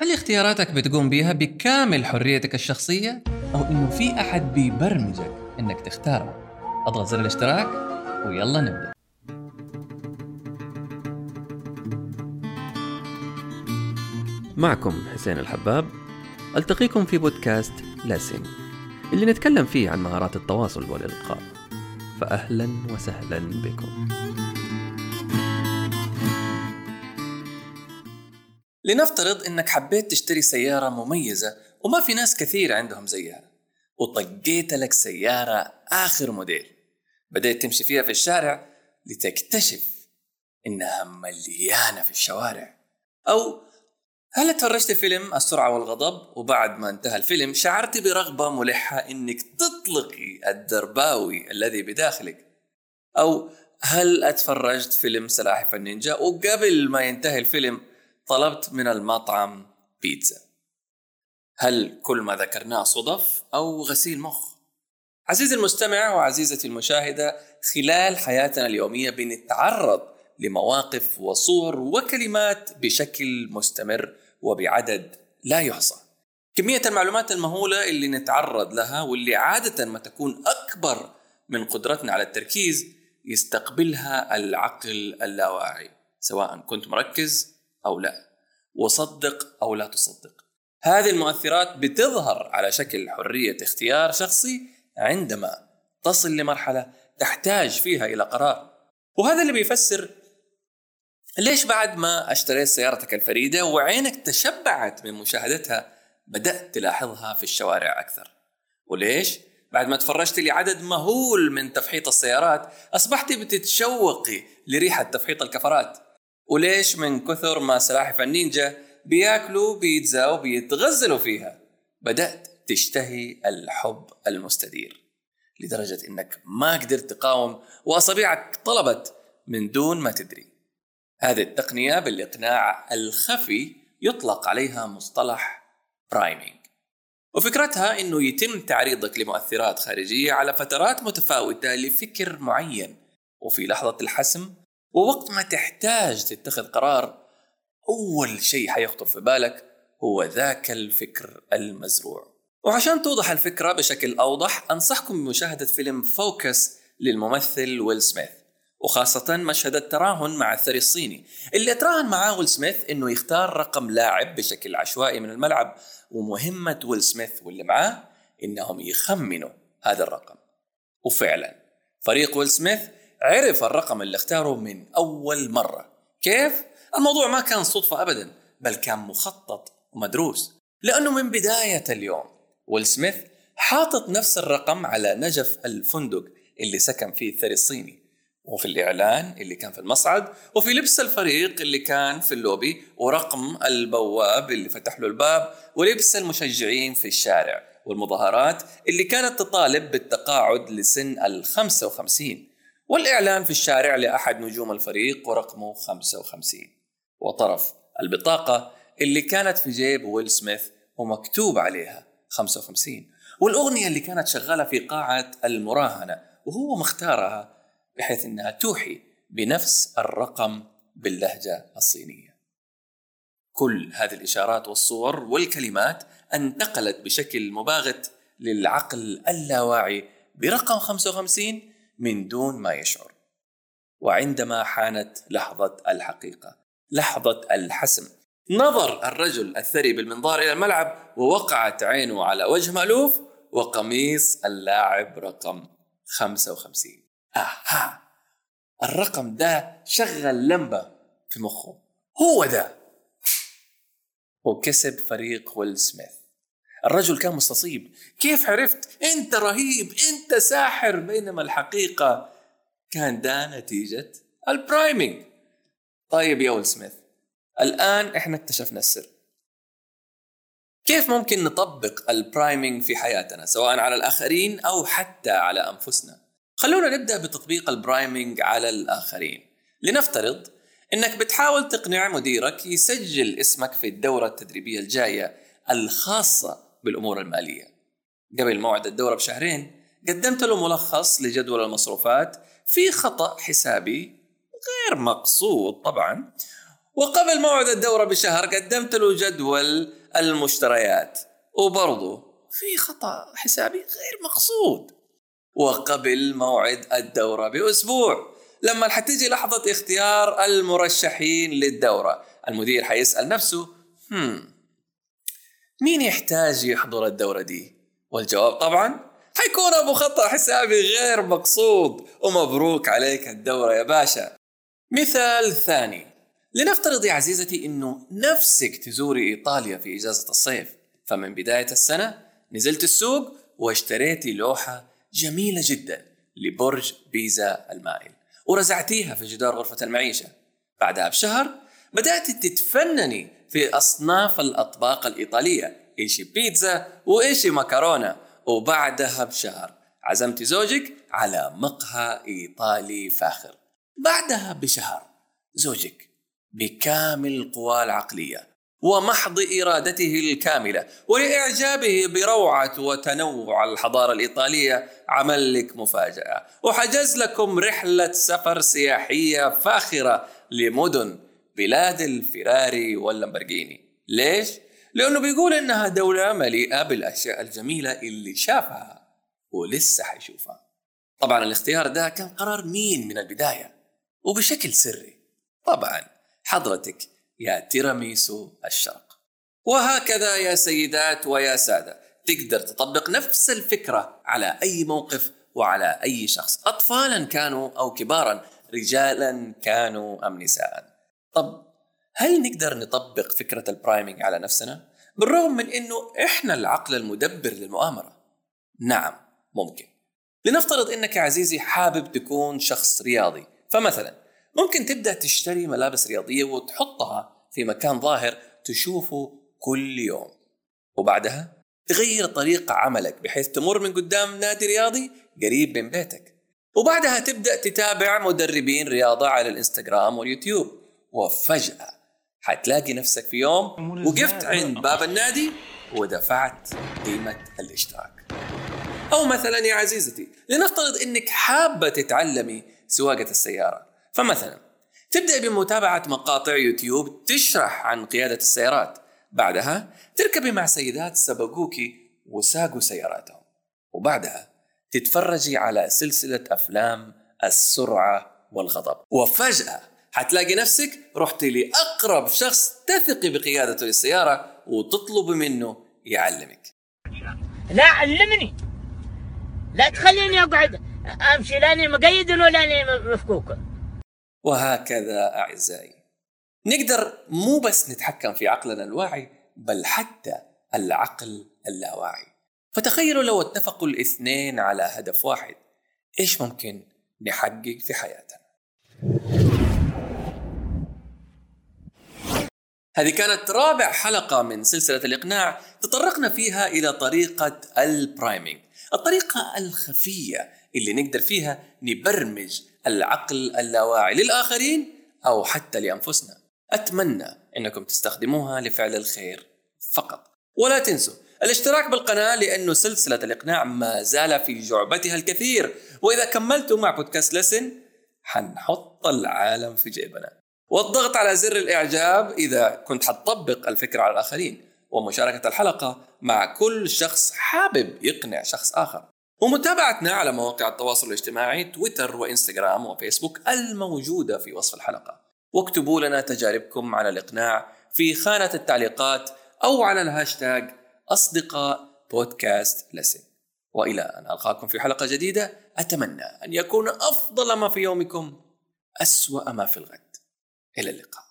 هل اختياراتك بتقوم بيها بكامل حريتك الشخصية؟ أو إنه في أحد بيبرمجك إنك تختاره؟ أضغط زر الاشتراك ويلا نبدأ. معكم حسين الحباب ألتقيكم في بودكاست لاسين اللي نتكلم فيه عن مهارات التواصل والإلقاء. فأهلا وسهلا بكم. لنفترض إنك حبيت تشتري سيارة مميزة وما في ناس كثير عندهم زيها وطقيت لك سيارة آخر موديل. بدأت تمشي فيها في الشارع لتكتشف إنها مليانة في الشوارع. أو هل تفرجت فيلم السرعة والغضب؟ وبعد ما انتهى الفيلم شعرت برغبة ملحة إنك تطلقي الدرباوي الذي بداخلك. أو هل أتفرجت فيلم سلاحف النينجا؟ وقبل ما ينتهي الفيلم طلبت من المطعم بيتزا هل كل ما ذكرناه صدف أو غسيل مخ؟ عزيزي المستمع وعزيزتي المشاهدة خلال حياتنا اليومية بنتعرض لمواقف وصور وكلمات بشكل مستمر وبعدد لا يحصى كمية المعلومات المهولة اللي نتعرض لها واللي عادة ما تكون أكبر من قدرتنا على التركيز يستقبلها العقل اللاواعي سواء كنت مركز أو لا. وصدق أو لا تصدق. هذه المؤثرات بتظهر على شكل حرية اختيار شخصي عندما تصل لمرحلة تحتاج فيها إلى قرار. وهذا اللي بيفسر ليش بعد ما أشتريت سيارتك الفريدة وعينك تشبعت من مشاهدتها بدأت تلاحظها في الشوارع أكثر. وليش؟ بعد ما تفرجت لعدد مهول من تفحيط السيارات أصبحت بتتشوقي لريحة تفحيط الكفرات. وليش من كثر ما سلاحف النينجا بياكلوا بيتزا وبيتغزلوا فيها؟ بدأت تشتهي الحب المستدير لدرجة إنك ما قدرت تقاوم وأصابعك طلبت من دون ما تدري. هذه التقنية بالإقناع الخفي يطلق عليها مصطلح برايمينج وفكرتها إنه يتم تعريضك لمؤثرات خارجية على فترات متفاوتة لفكر معين. وفي لحظة الحسم ووقت ما تحتاج تتخذ قرار أول شيء حيخطر في بالك هو ذاك الفكر المزروع. وعشان توضح الفكرة بشكل أوضح أنصحكم بمشاهدة فيلم Focus للممثل ويل سميث وخاصة مشهد التراهن مع الثري الصيني. اللي تراهن معاه ويل سميث إنه يختار رقم لاعب بشكل عشوائي من الملعب ومهمة ويل سميث واللي معاه إنهم يخمنوا هذا الرقم. وفعلا فريق ويل سميث عرف الرقم اللي اختاره من أول مرة. كيف؟ الموضوع ما كان صدفة ابدا بل كان مخطط ومدروس. لأنه من بداية اليوم ويل سميث حاطط نفس الرقم على نجف الفندق اللي سكن فيه الثري الصيني وفي الإعلان اللي كان في المصعد وفي لبس الفريق اللي كان في اللوبي ورقم البواب اللي فتح له الباب ولبس المشجعين في الشارع والمظاهرات اللي كانت تطالب بالتقاعد لسن ال 55 والإعلان في الشارع لأحد نجوم الفريق ورقمه 55 وطرف البطاقة اللي كانت في جيب ويل سميث ومكتوب عليها 55 والأغنية اللي كانت شغالة في قاعة المراهنة وهو مختارها بحيث أنها توحي بنفس الرقم باللهجة الصينية. كل هذه الإشارات والصور والكلمات انتقلت بشكل مباغت للعقل اللاواعي برقم 55 من دون ما يشعر. وعندما حانت لحظة الحقيقة لحظة الحسم نظر الرجل الثري بالمنظار إلى الملعب ووقعت عينه على وجه مألوف وقميص اللاعب رقم 55 أها! الرقم ده شغل لمبة في مخه. هو ده! وكسب فريق ويل سميث. الرجل كان مستصيب. كيف عرفت؟ انت رهيب انت ساحر. بينما الحقيقة كان ده نتيجة ال priming. طيب يا ويل سميث الآن إحنا اكتشفنا السر. كيف ممكن نطبق ال priming في حياتنا سواء على الآخرين أو حتى على أنفسنا؟ خلونا نبدأ بتطبيق ال priming على الآخرين. لنفترض إنك بتحاول تقنع مديرك يسجل اسمك في الدورة التدريبية الجاية الخاصة بالأمور المالية. قبل موعد الدورة بشهرين قدمت له ملخص لجدول المصروفات في خطأ حسابي غير مقصود طبعا. وقبل موعد الدورة بشهر قدمت له جدول المشتريات وبرضه في خطأ حسابي غير مقصود. وقبل موعد الدورة بأسبوع لما حتيجي لحظة اختيار المرشحين للدورة المدير حيسأل نفسه هم مين يحتاج يحضر الدورة دي؟ والجواب طبعا حيكون أبو خطأ حسابي غير مقصود ومبروك عليك الدورة يا باشا. مثال ثاني. لنفترض يا عزيزتي إنه نفسك تزوري إيطاليا في إجازة الصيف. فمن بداية السنة نزلت السوق واشتريتي لوحة جميلة جدا لبرج بيزا المائل ورزعتيها في جدار غرفة المعيشة. بعدها بشهر بدأت تتفنني في أصناف الأطباق الإيطالية. إيشي بيتزا وإيشي مكرونة. وبعدها بشهر عزمت زوجك على مقهى إيطالي فاخر. بعدها بشهر زوجك بكامل قواه العقلية ومحض إرادته الكاملة ولإعجابه بروعة وتنوع الحضارة الإيطالية. عمل لك مفاجأة. وحجز لكم رحلة سفر سياحية فاخرة لمدن بلاد الفراري واللامبرجيني. ليش؟ لأنه بيقول إنها دولة مليئة بالأشياء الجميلة اللي شافها ولسه حيشوفها. طبعا الاختيار ده كان قرار مين من البداية؟ وبشكل سري. طبعا حضرتك يا تيراميسو الشرق. وهكذا يا سيدات ويا سادة تقدر تطبق نفس الفكرة على أي موقف وعلى أي شخص أطفالا كانوا أو كبارا رجالا كانوا أم نساء. طب هل نقدر نطبق فكرة ال priming على نفسنا؟ بالرغم من أنه إحنا العقل المدبر للمؤامرة نعم ممكن لنفترض يا عزيزي حابب تكون شخص رياضي فمثلا ممكن تبدأ تشتري ملابس رياضية وتحطها في مكان ظاهر تشوفه كل يوم وبعدها تغير طريقة عملك بحيث تمر من قدام نادي رياضي قريب من بيتك وبعدها تبدأ تتابع مدربين رياضة على الإنستغرام واليوتيوب وفجأة حتلاقي نفسك في يوم وقفت عند باب النادي ودفعت قيمة الاشتراك. أو مثلا يا عزيزتي لنفترض أنك حابة تتعلمي سواقة السيارة. فمثلا تبدأ بمتابعة مقاطع يوتيوب تشرح عن قيادة السيارات. بعدها تركبي مع سيدات سبقوكي وساقوا سياراتهم. وبعدها تتفرجي على سلسلة أفلام السرعة والغضب. وفجأة حتلاقي نفسك رحتي لأقرب شخص تثقي بقيادته للسيارة وتطلبي منه يعلمك. لا علمني. لا تخليني أقعد. أمشي لاني مقيد ولاني مفكوك. وهكذا أعزائي. نقدر مو بس نتحكم في عقلنا الواعي بل حتى العقل اللاواعي. فتخيلوا لو اتفقوا الاثنين على هدف واحد إيش ممكن نحقق في حياتنا؟ هذه كانت رابع حلقة من سلسلة الإقناع تطرقنا فيها إلى طريقة البرايمينج الطريقة الخفية اللي نقدر فيها نبرمج العقل اللاواعي للآخرين أو حتى لأنفسنا. أتمنى أنكم تستخدموها لفعل الخير فقط. ولا تنسوا الاشتراك بالقناة لأنه سلسلة الإقناع ما زال في جعبتها الكثير. وإذا كملتوا مع بودكاست لسن حنحط العالم في جيبنا. والضغط على زر الإعجاب إذا كنت حتطبق الفكرة على الآخرين ومشاركة الحلقة مع كل شخص حابب يقنع شخص آخر. ومتابعتنا على مواقع التواصل الاجتماعي تويتر وإنستغرام وفيسبوك الموجودة في وصف الحلقة. واكتبوا لنا تجاربكم على الإقناع في خانة التعليقات أو على الهاشتاج أصدقاء بودكاست لسن. وإلى أن ألقاكم في حلقة جديدة أتمنى أن يكون أفضل ما في يومكم أسوأ ما في الغد. إلى اللقاء.